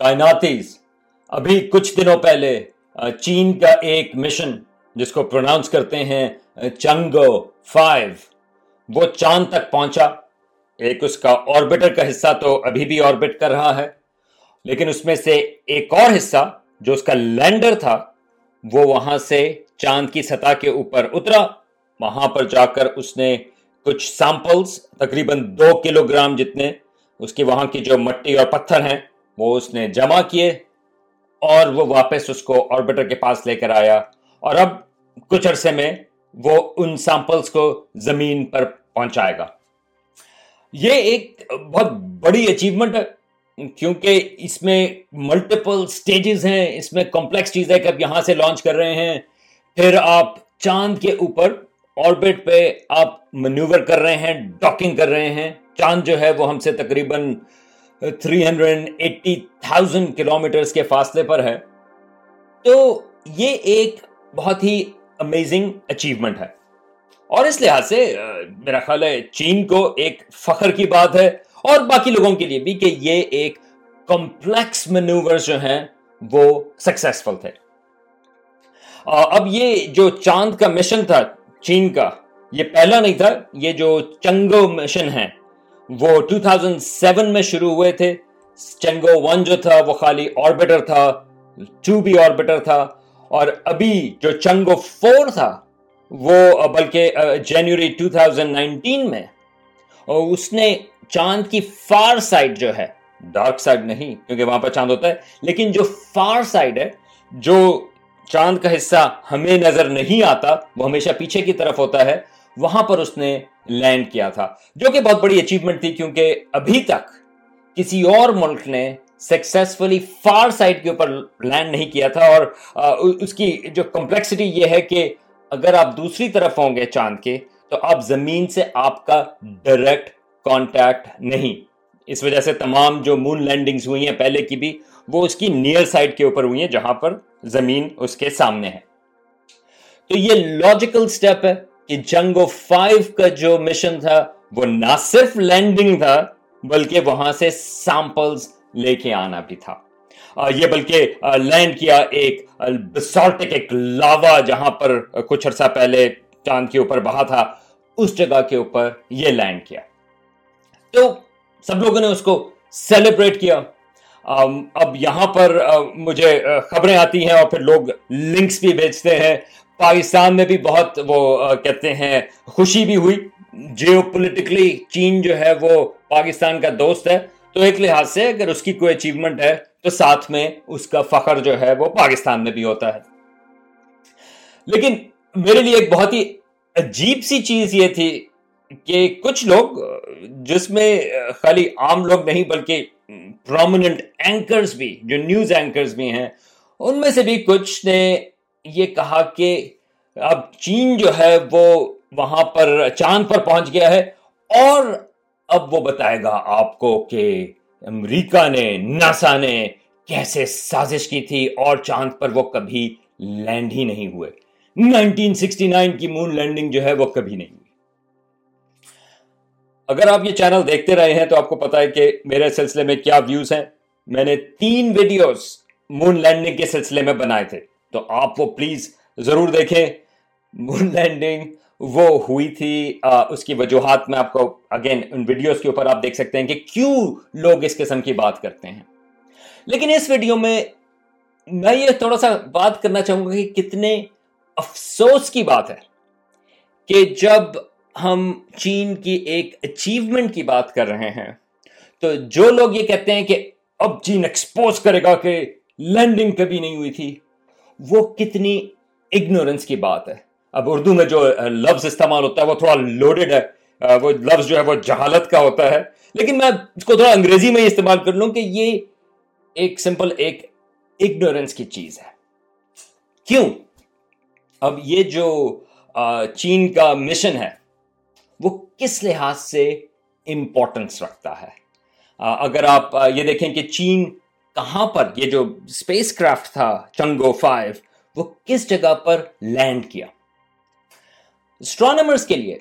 کائناتیز۔ ابھی کچھ دنوں پہلے چین کا ایک مشن، جس کو پروناؤنس کرتے ہیں چنگو فائیو، وہ چاند تک پہنچا۔ ایک اس کا آربیٹر کا حصہ تو ابھی بھی آربٹ کر رہا ہے، لیکن اس میں سے ایک اور حصہ، جو اس کا لینڈر تھا، وہ وہاں سے چاند کی سطح کے اوپر اترا۔ وہاں پر جا کر اس نے کچھ سیمپلز تقریباً دو کلو گرام جتنے، اس کی وہاں کی جو مٹی اور پتھر ہیں وہ اس نے جمع کیے اور وہ واپس اس کو آربیٹر کے پاس لے کر آیا۔ اور اب کچھ عرصے میں وہ ان سیمپلز کو زمین پر پہنچائے گا۔ یہ ایک بہت بڑی اچیومنٹ ہے، کیونکہ اس میں ملٹیپل سٹیجز ہیں، اس میں کمپلیکس چیز ہے کہ آپ یہاں سے لانچ کر رہے ہیں، پھر آپ چاند کے اوپر آربٹ پہ آپ منیور کر رہے ہیں ڈاکنگ کر رہے ہیں۔ چاند جو ہے وہ ہم سے تقریباً three hundred eighty thousand kilometres کے فاصلے پر ہے۔ تو یہ ایک بہت ہی امیزنگ اچیومنٹ ہے۔ اور اس لحاظ سے میرا خیال ہے چین کو ایک فخر کی بات ہے۔ اور باقی لوگوں کے لیے بھی کہ یہ ایک کمپلیکس مینوور جو ہیں، وہ سکسیسفل تھے۔ اب یہ جو چاند کا مشن تھا، چین کا، یہ پہلا نہیں تھا، یہ جو چنگو مشن ہے وہ 2007 میں شروع ہوئے تھے۔ چنگو ون جو تھا، وہ خالی آربیٹر تھا، ٹو بھی آربیٹر تھا۔ اور ابھی جو چنگو فور تھا، وہ بلکہ جنوری 2019 میں۔ اس نے چاند کی فار سائڈ جو ہے، ڈارک سائڈ نہیں، کیونکہ وہاں پر چاند ہوتا ہے، لیکن جو فار سائڈ ہے، جو چاند کا حصہ ہمیں نظر نہیں آتا، وہ ہمیشہ پیچھے کی طرف ہوتا ہے، وہاں پر اس نے لینڈ کیا تھا، جو کہ بہت بڑی اچیومنٹ تھی، کیونکہ ابھی تک کسی اور ملک نے سکسیسفلی فار سائڈ کے اوپر لینڈ نہیں کیا تھا۔ اور اس کی جو کمپلیکسٹی یہ ہے کہ اگر آپ دوسری طرف ہوں گے چاند کے، تو آپ زمین سے آپ کا ڈائریکٹ کانٹیکٹ نہیں۔ اس وجہ سے تمام جو مون لینڈنگز ہوئی ہیں پہلے کی بھی، وہ اس کی نیئر سائڈ کے اوپر ہوئی ہیں، جہاں پر زمین اس کے سامنے ہے۔ تو یہ لاجیکل سٹیپ ہے۔ کہ جنگو فائیو کا جو مشن تھا، وہ نہ صرف لینڈنگ تھا، بلکہ وہاں سے سیمپلز لے کے آنا بھی تھا۔ یہ بلکہ لینڈ کیا ایک بسالٹک ایک لاوا جہاں پر کچھ عرصہ پہلے چاند کے اوپر بہا تھا، اس جگہ کے اوپر یہ لینڈ کیا۔ تو سب لوگوں نے اس کو سیلیبریٹ کیا۔ اب یہاں پر مجھے خبریں آتی ہیں اور پھر لوگ لنکس بھی بھیجتے ہیں۔ پاکستان میں بھی بہت وہ کہتے ہیں، خوشی بھی ہوئی۔ جیو پولیٹکلی چین جو ہے وہ پاکستان کا دوست ہے۔ تو ایک لحاظ سے اگر اس کی کوئی اچیومنٹ ہے، تو ساتھ میں اس کا فخر جو ہے وہ پاکستان میں بھی ہوتا ہے۔ لیکن میرے لیے ایک بہت ہی عجیب سی چیز یہ تھی کہ کچھ لوگ، جس میں خالی عام لوگ نہیں، بلکہ پرومیننٹ اینکرز بھی، جو نیوز اینکرز بھی ہیں، ان میں سے بھی کچھ نے یہ کہا کہ اب چین جو ہے وہ وہاں پر چاند پر پہنچ گیا ہے اور اب وہ بتائے گا آپ کو کہ امریکہ نے، ناسا نے کیسے سازش کی تھی اور چاند پر وہ کبھی لینڈ ہی نہیں ہوئے۔ 1969 کی مون لینڈنگ جو ہے وہ کبھی نہیں ہوئی۔ اگر آپ یہ چینل دیکھتے رہے ہیں تو آپ کو پتا ہے کہ میرے سلسلے میں کیا ویوز ہیں۔ میں نے تین ویڈیوز مون لینڈنگ کے سلسلے میں بنائے تھے۔ تو آپ وہ پلیز ضرور دیکھیں۔ مون لینڈنگ وہ ہوئی تھی۔ اس کی وجوہات میں آپ کو اگین ان ویڈیوز کے اوپر آپ دیکھ سکتے ہیں کہ کیوں لوگ اس قسم کی بات کرتے ہیں۔ لیکن اس ویڈیو میں میں یہ تھوڑا سا بات کرنا چاہوں گا کہ کتنے افسوس کی بات ہے کہ جب ہم چین کی ایک اچیومنٹ کی بات کر رہے ہیں، تو جو لوگ یہ کہتے ہیں کہ اب چین ایکسپوز کرے گا کہ لینڈنگ کبھی نہیں ہوئی تھی۔ وہ کتنی اگنورنس کی بات ہے۔ اب اردو میں جو لفظ استعمال ہوتا ہے وہ تھوڑا لوڈڈ ہے۔ وہ لفظ جو ہے وہ جہالت کا ہوتا ہے۔ لیکن میں اس کو تھوڑا انگریزی میں استعمال کر لوں کہ یہ ایک سمپل ایک اگنورنس کی چیز ہے۔ کیوں؟ اب یہ جو چین کا مشن ہے، وہ کس لحاظ سے امپورٹنس رکھتا ہے؟ اگر آپ یہ دیکھیں کہ چین کہاں پر یہ جو اسپیس کرافٹ تھا چنگو فائیو وہ کس جگہ پر لینڈ کیا؟ اسٹرانمرس کے لیے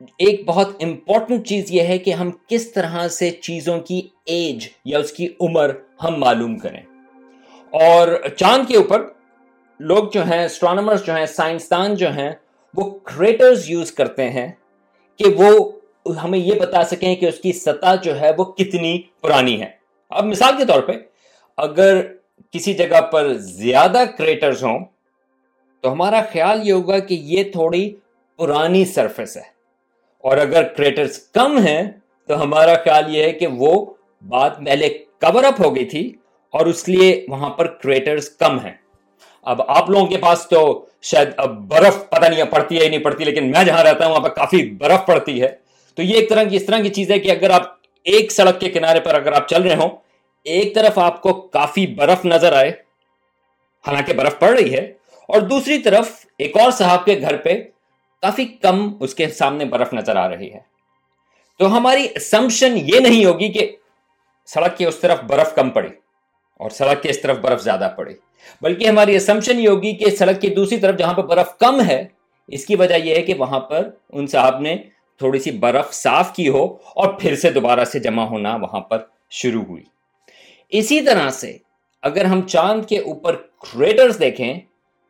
ایک بہت امپورٹنٹ چیز یہ ہے کہ ہم کس طرح سے چیزوں کی ایج یا اس کی عمر ہم معلوم کریں۔ اور چاند کے اوپر لوگ جو ہیں اسٹرانومرز جو ہیں سائنسدان جو ہیں، وہ کریٹرز یوز کرتے ہیں کہ وہ ہمیں یہ بتا سکیں کہ اس کی سطح جو ہے وہ کتنی پرانی ہے۔ اب مثال کے طور پہ اگر کسی جگہ پر زیادہ کریٹرز ہوں تو ہمارا خیال یہ ہوگا کہ یہ تھوڑی پرانی سرفس ہے اور اگر کریٹرز کم ہیں تو ہمارا خیال یہ ہے کہ وہ بات پہلے کور اپ ہو گئی تھی اور اس لیے وہاں پر کریٹرز کم ہیں۔ اب آپ لوگوں کے پاس تو شاید اب برف پتہ نہیں پڑتی ہے نہیں پڑتی، لیکن میں جہاں رہتا ہوں وہاں پہ کافی برف پڑتی ہے۔ تو یہ ایک طرح کی، اس طرح کی چیز ہے کہ اگر آپ ایک سڑک کے کنارے پر اگر آپ چل رہے ہوں ایک طرف آپ کو کافی برف نظر آئے، حالانکہ برف پڑ رہی ہے، اور دوسری طرف ایک اور صاحب کے گھر پہ کافی کم اس کے سامنے برف نظر آ رہی ہے۔ تو ہماری اسمپشن یہ نہیں ہوگی کہ سڑک کے اس طرف برف کم پڑی اور سڑک کے اس طرف برف زیادہ پڑی، بلکہ ہماری اسمپشن یہ ہوگی کہ سڑک کی دوسری طرف جہاں پہ برف کم ہے، اس کی وجہ یہ ہے کہ وہاں پر ان صاحب نے تھوڑی سی برف صاف کی ہو اور پھر سے دوبارہ سے جمع ہونا وہاں پر شروع ہوئی۔ اسی طرح سے اگر ہم چاند کے اوپر کریٹرز دیکھیں،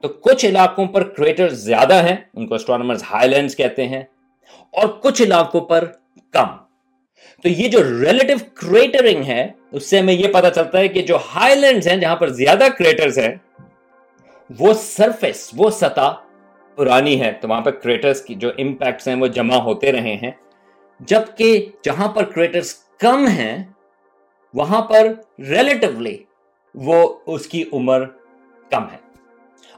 تو کچھ علاقوں پر کریٹر زیادہ ہیں، ان کو اسٹرانومرز ہائی لینڈز کہتے ہیں، اور کچھ علاقوں پر کم۔ تو یہ جو ریلیٹو کریٹرنگ ہے، اس سے ہمیں یہ پتا چلتا ہے کہ جو ہائی لینڈز ہیں، جہاں پر زیادہ کریٹرز ہیں، وہ سرفیس وہ سطح پرانی ہے۔ تو وہاں پر کریٹرز کی جو امپیکٹس ہیں، وہ جمع ہوتے رہے ہیں۔ جبکہ جہاں پر کریٹرز کم ہیں وہاں پر ریلیٹولی وہ اس کی عمر کم ہے۔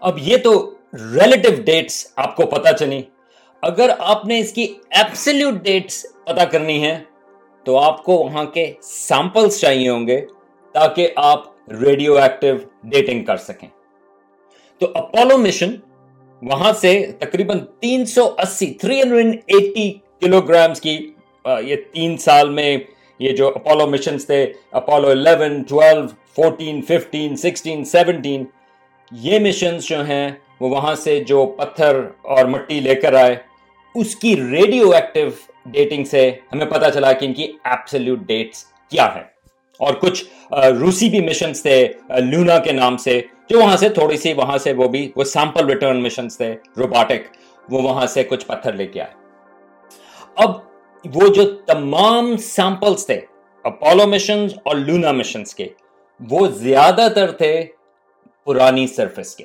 اب یہ تو ریلیٹو ڈیٹس آپ کو پتا چلی۔ اگر آپ نے اس کی ایپسلیوٹ ڈیٹس پتا کرنی ہے تو آپ کو وہاں کے سیمپلس چاہیے ہوں گے تاکہ آپ ریڈیو ایکٹیو ڈیٹنگ کر سکیں۔ تو اپولو مشن وہاں سے تقریباً تین سو اسی، three hundred eighty kilo grams کی یہ تین سال میں یہ جو اپولو مشنز تھے، Apollo eleven twelve fourteen fifteen sixteen seventeen یہ مشنز جو ہیں، وہ وہاں سے جو پتھر اور مٹی لے کر آئے، اس کی ریڈیو ایکٹیو ڈیٹنگ سے ہمیں پتا چلا کہ ان کی ایپسلیوٹ ڈیٹس کیا ہے اور کچھ روسی بھی مشنز تھے لونا کے نام سے، جو وہاں سے تھوڑی سی وہاں سے وہ بھی، وہ سیمپل ریٹرن مشنز تھے روبوٹک وہ وہاں سے کچھ پتھر لے کے آئے۔ اب وہ جو تمام سیمپلز تھے اپولو مشنز اور لونا مشنز کے، وہ زیادہ تر تھے پرانی سرفس کے۔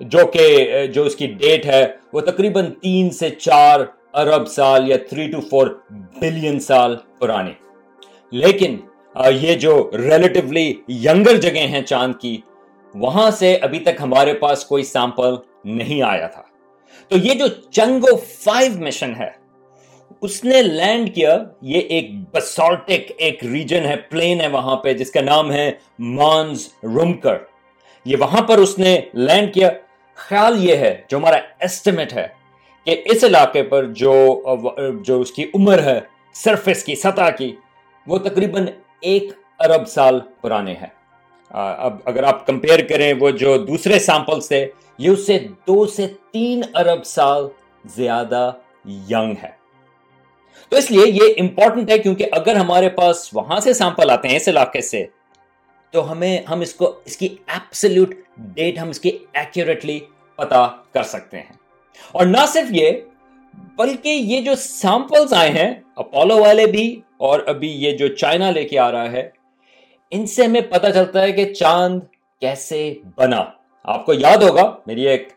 جو کہ، جو اس کی ڈیٹ ہے، وہ تقریباً تین سے چار ارب سال یا تھری ٹو فور بلین سال پرانے۔ لیکن یہ جو ریلیٹیولی ینگر جگہ ہیں چاند کی، وہاں سے ابھی تک ہمارے پاس کوئی سیمپل نہیں آیا تھا۔ تو یہ جو چنگو فائیو مشن ہے اس نے لینڈ کیا، یہ ایک بسالٹک ایک ریجن ہے پلین ہے وہاں پہ، جس کا نام ہے مانز رومکر یہ وہاں پر اس نے لینڈ کیا۔ خیال یہ ہے، جو ہمارا ایسٹیمیٹ ہے، کہ اس علاقے پر جو جو اس کی عمر ہے سرفس کی، سطح کی، وہ تقریباً ایک ارب سال پرانے ہیں۔ اب اگر آپ کمپیئر کریں وہ جو دوسرے سیمپلس تھے، یہ اس سے دو سے تین ارب سال زیادہ ینگ ہے۔ تو اس لیے یہ امپورٹنٹ ہے کیونکہ اگر ہمارے پاس وہاں سے سیمپل آتے ہیں اس علاقے سے، تو ہمیں ہم اس کو، اس کی ایپسلیوٹ ڈیٹ ہم اس کی ایکوریٹلی پتا کر سکتے ہیں۔ اور نہ صرف یہ، بلکہ یہ جو سیمپلز آئے ہیں اپولو والے بھی اور ابھی یہ جو چائنا لے کے آ رہا ہے، ان سے ہمیں پتا چلتا ہے کہ چاند کیسے بنا۔ آپ کو یاد ہوگا، میری ایک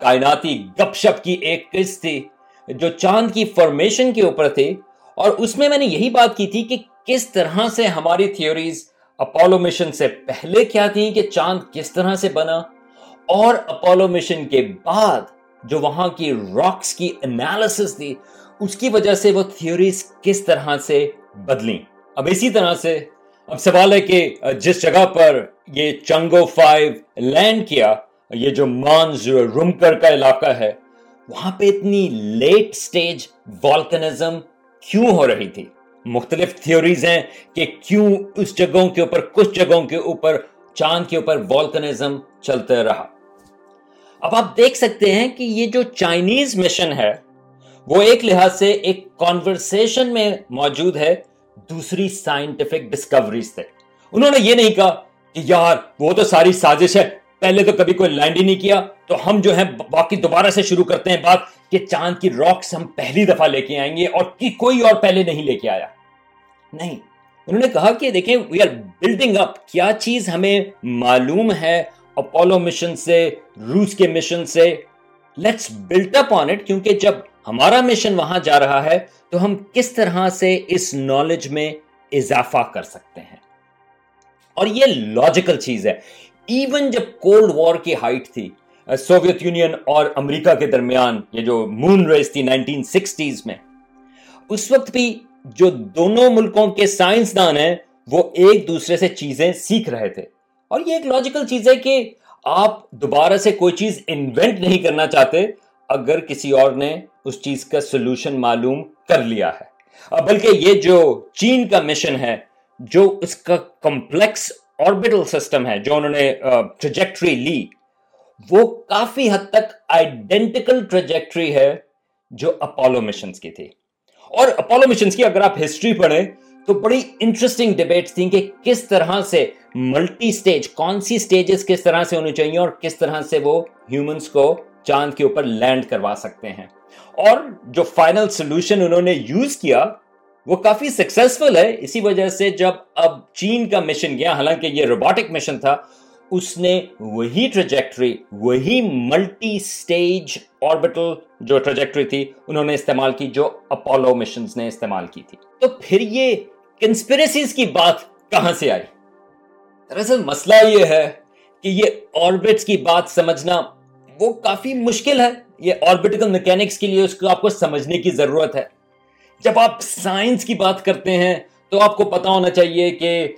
کائناتی گپ شپ کی ایک قسط تھی۔ جو چاند کی فارمیشن کے اوپر تھی اور اس میں میں نے یہی بات کی تھی کہ کس طرح سے ہماری تھیوریز اپولو مشن سے پہلے کیا تھی کہ چاند کس طرح سے بنا، اور اپولو مشن کے بعد جو وہاں کی راکس کی انالیسس تھی، اس کی وجہ سے وہ تھیوریز کس طرح سے بدلیں۔ اب اسی طرح سے، اب سوال ہے کہ جس جگہ پر یہ چنگو فائیو لینڈ کیا، یہ جو مانز رومکر کا علاقہ ہے وہاں پہ اتنی لیٹ سٹیج والکنزم کیوں ہو رہی تھی؟ مختلف تھیوریز ہیں کہ کیوں اس جگہوں کے اوپر، کچھ جگہوں کے اوپر چاند کے اوپر والکنزم چلتے رہا۔ اب آپ دیکھ سکتے ہیں کہ یہ جو چائنیز مشن ہے، وہ ایک لحاظ سے ایک کانورسیشن میں موجود ہے دوسری سائنٹیفک ڈسکوریز سے۔ انہوں نے یہ نہیں کہا کہ یار وہ تو ساری سازش ہے پہلے تو کبھی کوئی لینڈ ہی نہیں کیا، تو ہم جو ہے باقی دوبارہ سے شروع کرتے ہیں بات کہ چاند کی راکس ہم پہلی دفعہ لے کے آئیں گے اور کی کوئی اور پہلے نہیں لے کے آیا۔ نہیں، انہوں نے کہا کہ دیکھیں وی آر بلڈنگ اپ کیا چیز ہمیں معلوم ہے اپولو مشن سے روس کے مشن سے؟ Let's build up on it کیونکہ جب ہمارا مشن وہاں جا رہا ہے، تو ہم کس طرح سے اس نالج میں اضافہ کر سکتے ہیں۔ اور یہ لاجیکل چیز ہے۔ ایون جب کولڈ وار کی ہائٹ تھی uh, سوویت یونین اور امریکہ کے درمیان یہ جو مون ریس تھی نائنٹین سکسٹیز میں، اس وقت بھی جو دونوں ملکوں کے سائنسدان ہیں، وہ ایک دوسرے سے چیزیں سیکھ رہے تھے۔ اور یہ ایک لاجیکل چیز ہے کہ آپ دوبارہ سے کوئی چیز انوینٹ نہیں کرنا چاہتے اگر کسی اور نے اس چیز کا سولوشن معلوم کر لیا ہے۔ بلکہ یہ جو چین کا مشن ہے، جو اس کا کمپلیکس آربیٹل سسٹم ہے جو انہوں نے ٹریجیکٹری لی وہ کافی حد تک آئیڈینٹیکل ٹریجیکٹری ہے جو اپولو مشنز کی تھی اور اپولو مشنز کی اگر آپ ہسٹری پڑھیں تو بڑی انٹرسٹنگ ڈیبیٹ تھیں کہ کس طرح سے ملٹی سٹیج کون سی سٹیجز کس طرح سے ہونی چاہیے اور کس طرح سے وہ ہیومنز کو چاند کے اوپر لینڈ کروا سکتے ہیں اور جو فائنل سولوشن انہوں نے یوز کیا وہ کافی سکسیسفل ہے۔ اسی وجہ سے جب اب چین کا مشن گیا، حالانکہ یہ روبوٹک مشن تھا، اس نے وہی ٹریجیکٹری وہی ملٹی سٹیج آربٹل جو ٹریجیکٹری تھی، انہوں نے استعمال کی جو اپولو مشنز نے استعمال کی تھی۔ تو پھر یہ کنسپریسیز کی بات کہاں سے آئی؟ دراصل مسئلہ یہ ہے کہ یہ آربٹس کی بات سمجھنا وہ کافی مشکل ہے۔ یہ آربیٹیکل میکینکس کے لیے اس کو آپ کو سمجھنے کی ضرورت ہے۔ جب آپ سائنس کی بات کرتے ہیں تو آپ کو پتا ہونا چاہیے کہ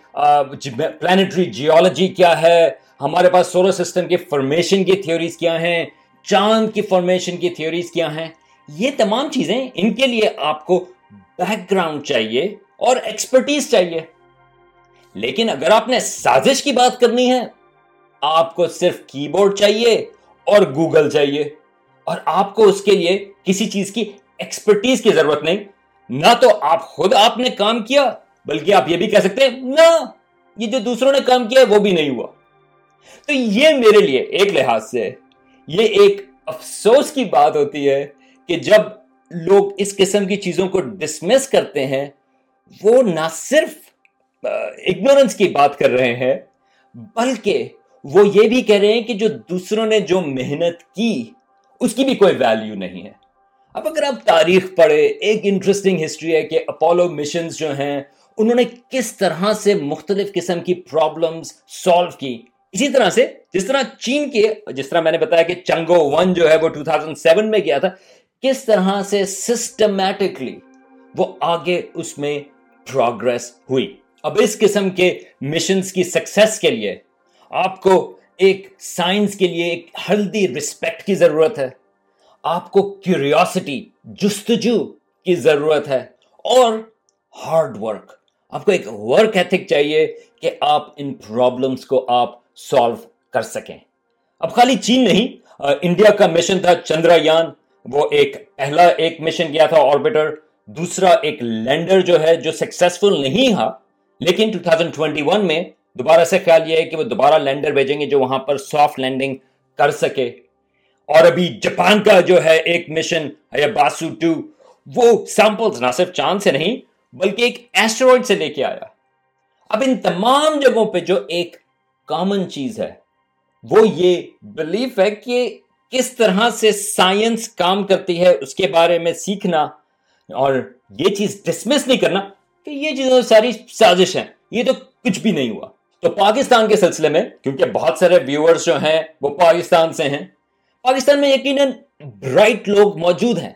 پلانٹری جیولوجی کیا ہے؟ ہمارے پاس سولر سسٹم کی فارمیشن کی تھیوریز کیا ہیں؟ چاند کی فارمیشن کی تھیوریز کیا ہیں؟ یہ تمام چیزیں ان کے لیے آپ کو بیک گراؤنڈ چاہیے اور ایکسپرٹیز چاہیے۔ لیکن اگر آپ نے سازش کی بات کرنی ہے، آپ کو صرف کی بورڈ چاہیے اور گوگل چاہیے اور آپ کو اس کے لیے کسی چیز کی ایکسپرٹیز کی ضرورت نہیں۔ نہ تو آپ خود آپ نے کام کیا، بلکہ آپ یہ بھی کہہ سکتے ہیں، نہ، یہ جو دوسروں نے کام کیا وہ بھی نہیں ہوا۔ تو یہ میرے لیے ایک لحاظ سے یہ ایک افسوس کی بات ہوتی ہے کہ جب لوگ اس قسم کی چیزوں کو ڈسمس کرتے ہیں، وہ نہ صرف اگنورنس کی بات کر رہے ہیں، بلکہ وہ یہ بھی کہہ رہے ہیں کہ جو دوسروں نے جو محنت کی، اس کی بھی کوئی ویلیو نہیں ہے۔ اب اگر آپ تاریخ پڑھے ایک انٹرسٹنگ ہسٹری ہے کہ اپولو مشنز جو ہیں، انہوں نے کس طرح سے مختلف قسم کی پرابلمز سالو کی۔ اسی طرح سے جس طرح چین کے، جس طرح میں نے بتایا کہ چنگو ون جو ہے وہ 2007 میں گیا تھا، کس طرح سے سسٹمیٹکلی وہ آگے اس میں پروگرس ہوئی۔ اب اس قسم کے مشنز کی سکسیس کے لیے آپ کو ایک سائنس کے لیے ایک ہلدی رسپیکٹ کی ضرورت ہے۔ آپ کو کیوریوسٹی جستجو کی ضرورت ہے اور ہارڈ ورک آپ کو ایک ورک ایتھک چاہیے کہ آپ ان پرابلمس کو آپ سالو کر سکیں. اب خالی چین نہیں انڈیا کا مشن تھا چندریان. وہ ایک پہلا ایک مشن کیا تھا آربیٹر دوسرا ایک لینڈر جو ہے، جو سکسیسفل نہیں ہا لیکن 2021 میں دوبارہ سے خیال یہ ہے کہ وہ دوبارہ لینڈر بھیجیں گے جو وہاں پر سافٹ لینڈنگ کر سکے۔ اور ابھی جاپان کا جو ہے ایک مشن باسو ٹو، وہ سیمپلز نہ صرف چاند سے نہیں، بلکہ ایک ایسٹرائڈ سے لے کے آیا۔ اب ان تمام جگہوں پہ جو ایک کامن چیز ہے، وہ یہ بلیف ہے کہ کس طرح سے سائنس کام کرتی ہے، اس کے بارے میں سیکھنا۔ اور یہ چیز ڈسمس نہیں کرنا کہ یہ چیزیں ساری سازش ہیں۔ یہ تو کچھ بھی نہیں ہوا۔ تو پاکستان کے سلسلے میں، کیونکہ بہت سارے ویورز جو ہیں، وہ پاکستان سے ہیں۔ پاکستان میں یقیناً برائٹ لوگ موجود ہیں۔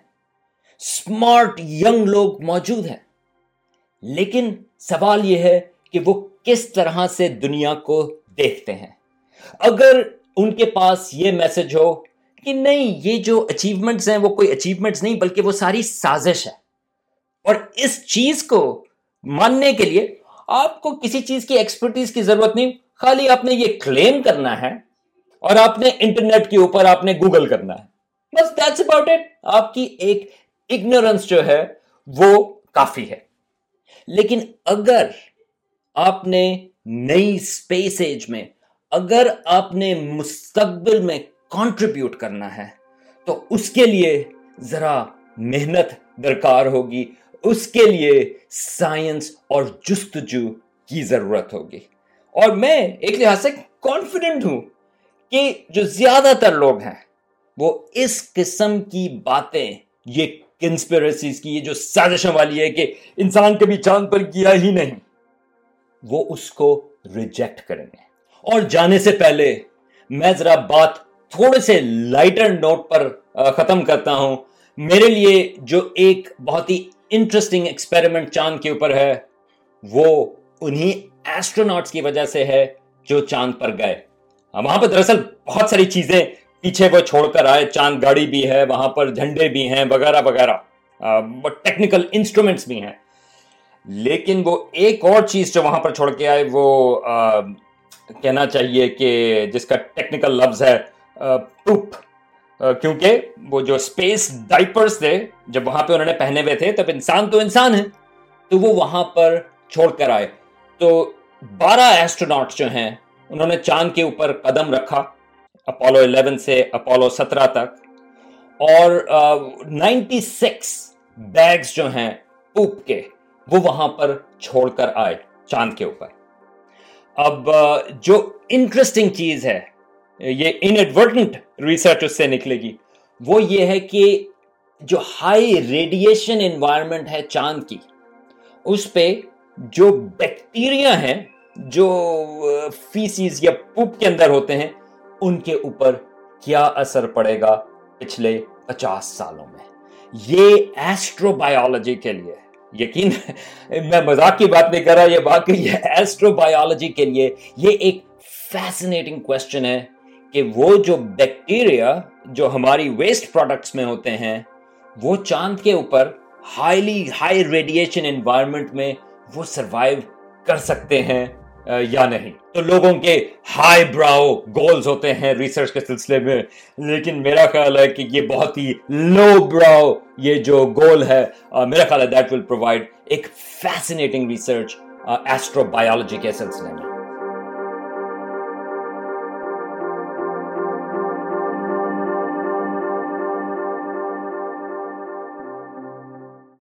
اسمارٹ ینگ لوگ موجود ہیں۔ لیکن سوال یہ ہے کہ وہ کس طرح سے دنیا کو دیکھتے ہیں۔ اگر ان کے پاس یہ میسج ہو کہ نہیں، یہ جو اچیومنٹس ہیں، وہ کوئی اچیومنٹس نہیں، بلکہ وہ ساری سازش ہے۔ اور اس چیز کو ماننے کے لیے آپ کو کسی چیز کی ایکسپرٹیز کی ضرورت نہیں۔ خالی آپ نے یہ کلیم کرنا ہے اور آپ نے انٹرنیٹ کے اوپر آپ نے گوگل کرنا ہے۔ بس دیٹس اباؤٹ اٹ آپ کی ایک اگنورنس جو ہے وہ کافی ہے۔ لیکن اگر آپ نے نئی اسپیس ایج میں اگر آپ نے مستقبل میں کانٹریبیوٹ کرنا ہے، تو اس کے لیے ذرا محنت درکار ہوگی۔ اس کے لیے سائنس اور جستجو کی ضرورت ہوگی۔ اور میں ایک لحاظ سے کانفیڈنٹ ہوں۔ کہ جو زیادہ تر لوگ ہیں، وہ اس قسم کی باتیں، یہ کنسپیرسیز کی، یہ جو سازشوں والی ہے کہ انسان کبھی چاند پر کیا ہی نہیں، وہ اس کو ریجیکٹ کریں گے۔ اور جانے سے پہلے میں ذرا بات تھوڑے سے لائٹر نوٹ پر ختم کرتا ہوں۔ میرے لیے جو ایک بہت ہی انٹرسٹنگ ایکسپیریمنٹ چاند کے اوپر ہے، وہ انہی ایسٹرونٹس کی وجہ سے ہے جو چاند پر گئے۔ ہاں، وہاں پہ دراصل بہت ساری چیزیں پیچھے وہ چھوڑ کر آئے، چاند گاڑی بھی ہے، وہاں پر جھنڈے بھی ہیں، وغیرہ وغیرہ۔ ٹیکنیکل انسٹرومنٹس بھی ہیں۔ لیکن وہ ایک اور چیز جو وہاں پر چھوڑ کے آئے، وہ کہنا چاہیے کہ جس کا ٹیکنیکل لفظ ہے پوپ کیونکہ وہ جو اسپیس ڈائپرس تھے، جب وہاں پہ انہوں نے پہنے ہوئے تھے، تب انسان تو انسان ہے، تو وہ وہاں پر چھوڑ کر آئے۔ تو بارہ ایسٹرونٹ جو ہیں انہوں نے چاند کے اوپر قدم رکھا، اپولو الیون سے اپولو سترہ تک، اور نائنٹی سکس بیگز جو ہیں پوپ کے، وہ وہاں پر چھوڑ کر آئے چاند کے اوپر۔ اب جو انٹرسٹنگ چیز ہے، یہ انڈورٹنٹ ریسرچ اس سے نکلے گی، وہ یہ ہے کہ جو ہائی ریڈیشن انوائرمنٹ ہے چاند کی، اس پہ جو بیکٹیریا ہیں جو فیسیز یا پوپ کے اندر ہوتے ہیں، ان کے اوپر کیا اثر پڑے گا پچھلے پچاس سالوں میں؟ یہ ایسٹرو بایولوجی کے لیے یقین، میں مذاق کی بات نہیں کر رہا، یہ بات کہ یہ ایسٹرو بایولوجی کے لیے یہ ایک فیسنیٹنگ کوشچن ہے کہ وہ جو بیکٹیریا جو ہماری ویسٹ پروڈکٹس میں ہوتے ہیں، وہ چاند کے اوپر ہائیلی ہائی ریڈیشن انوائرمنٹ میں وہ سروائیو کر سکتے ہیں۔ یا نہیں۔ تو لوگوں کے ہائی براؤ گولز ہوتے ہیں ریسرچ کے سلسلے میں۔ لیکن میرا خیال ہے کہ یہ بہت ہی لو براؤ یہ جو گول ہے میرا خیال ہے دیٹ ول پرووائڈ ایک فیسنیٹنگ ریسرچ ایسٹرو بایولوجی کے سلسلے میں۔